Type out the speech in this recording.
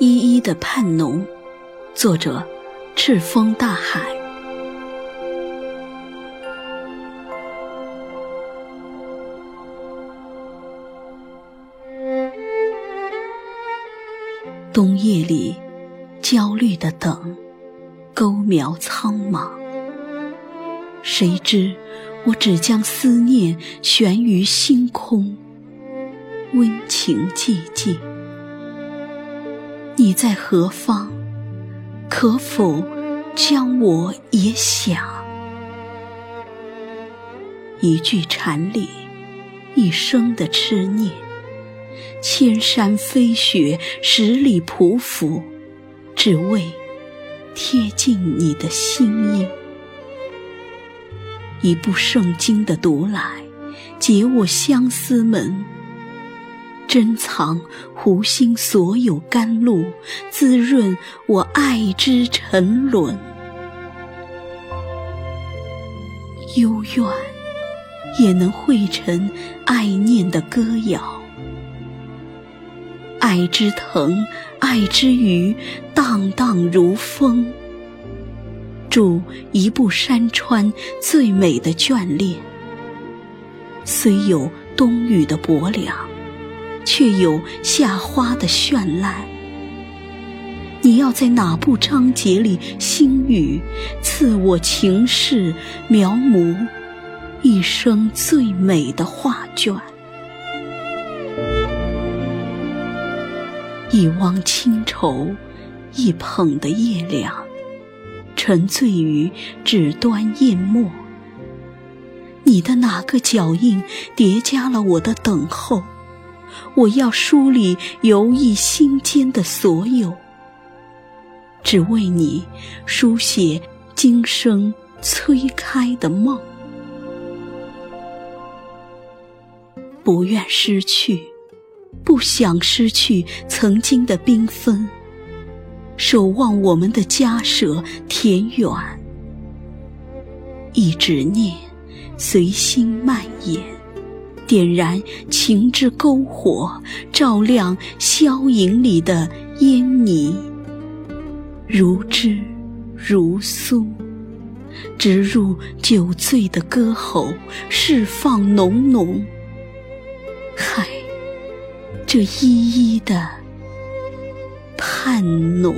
依依的盼浓，作者：赤峰大海。冬夜里，焦虑的等，钩苗苍茫。谁知我只将思念悬于星空，温情寂寂。你在何方？可否将我也想？一句禅理，一生的痴念，千山飞雪，十里匍匐，只为贴近你的心音。一部圣经的读来，解我相思门。珍藏湖心所有甘露，滋润我爱之沉沦。幽怨也能汇成爱念的歌谣，爱之藤，爱之余，荡荡如风。筑一部山川最美的眷恋，虽有冬雨的薄凉。却有夏花的绚烂。你要在哪部章节里星语，赐我情事描摹一生最美的画卷？一汪清愁，一捧的夜凉，沉醉于纸端印墨。你的哪个脚印叠加了我的等候？我要梳理游弋心间的所有，只为你书写今生催开的梦。不愿失去，不想失去曾经的缤纷，守望我们的家舍田园，一执念随心蔓延。点燃情之篝火，照亮消影里的烟泥，如织如酥，直入酒醉的歌喉，释放浓浓。嗨，这依依的盼浓。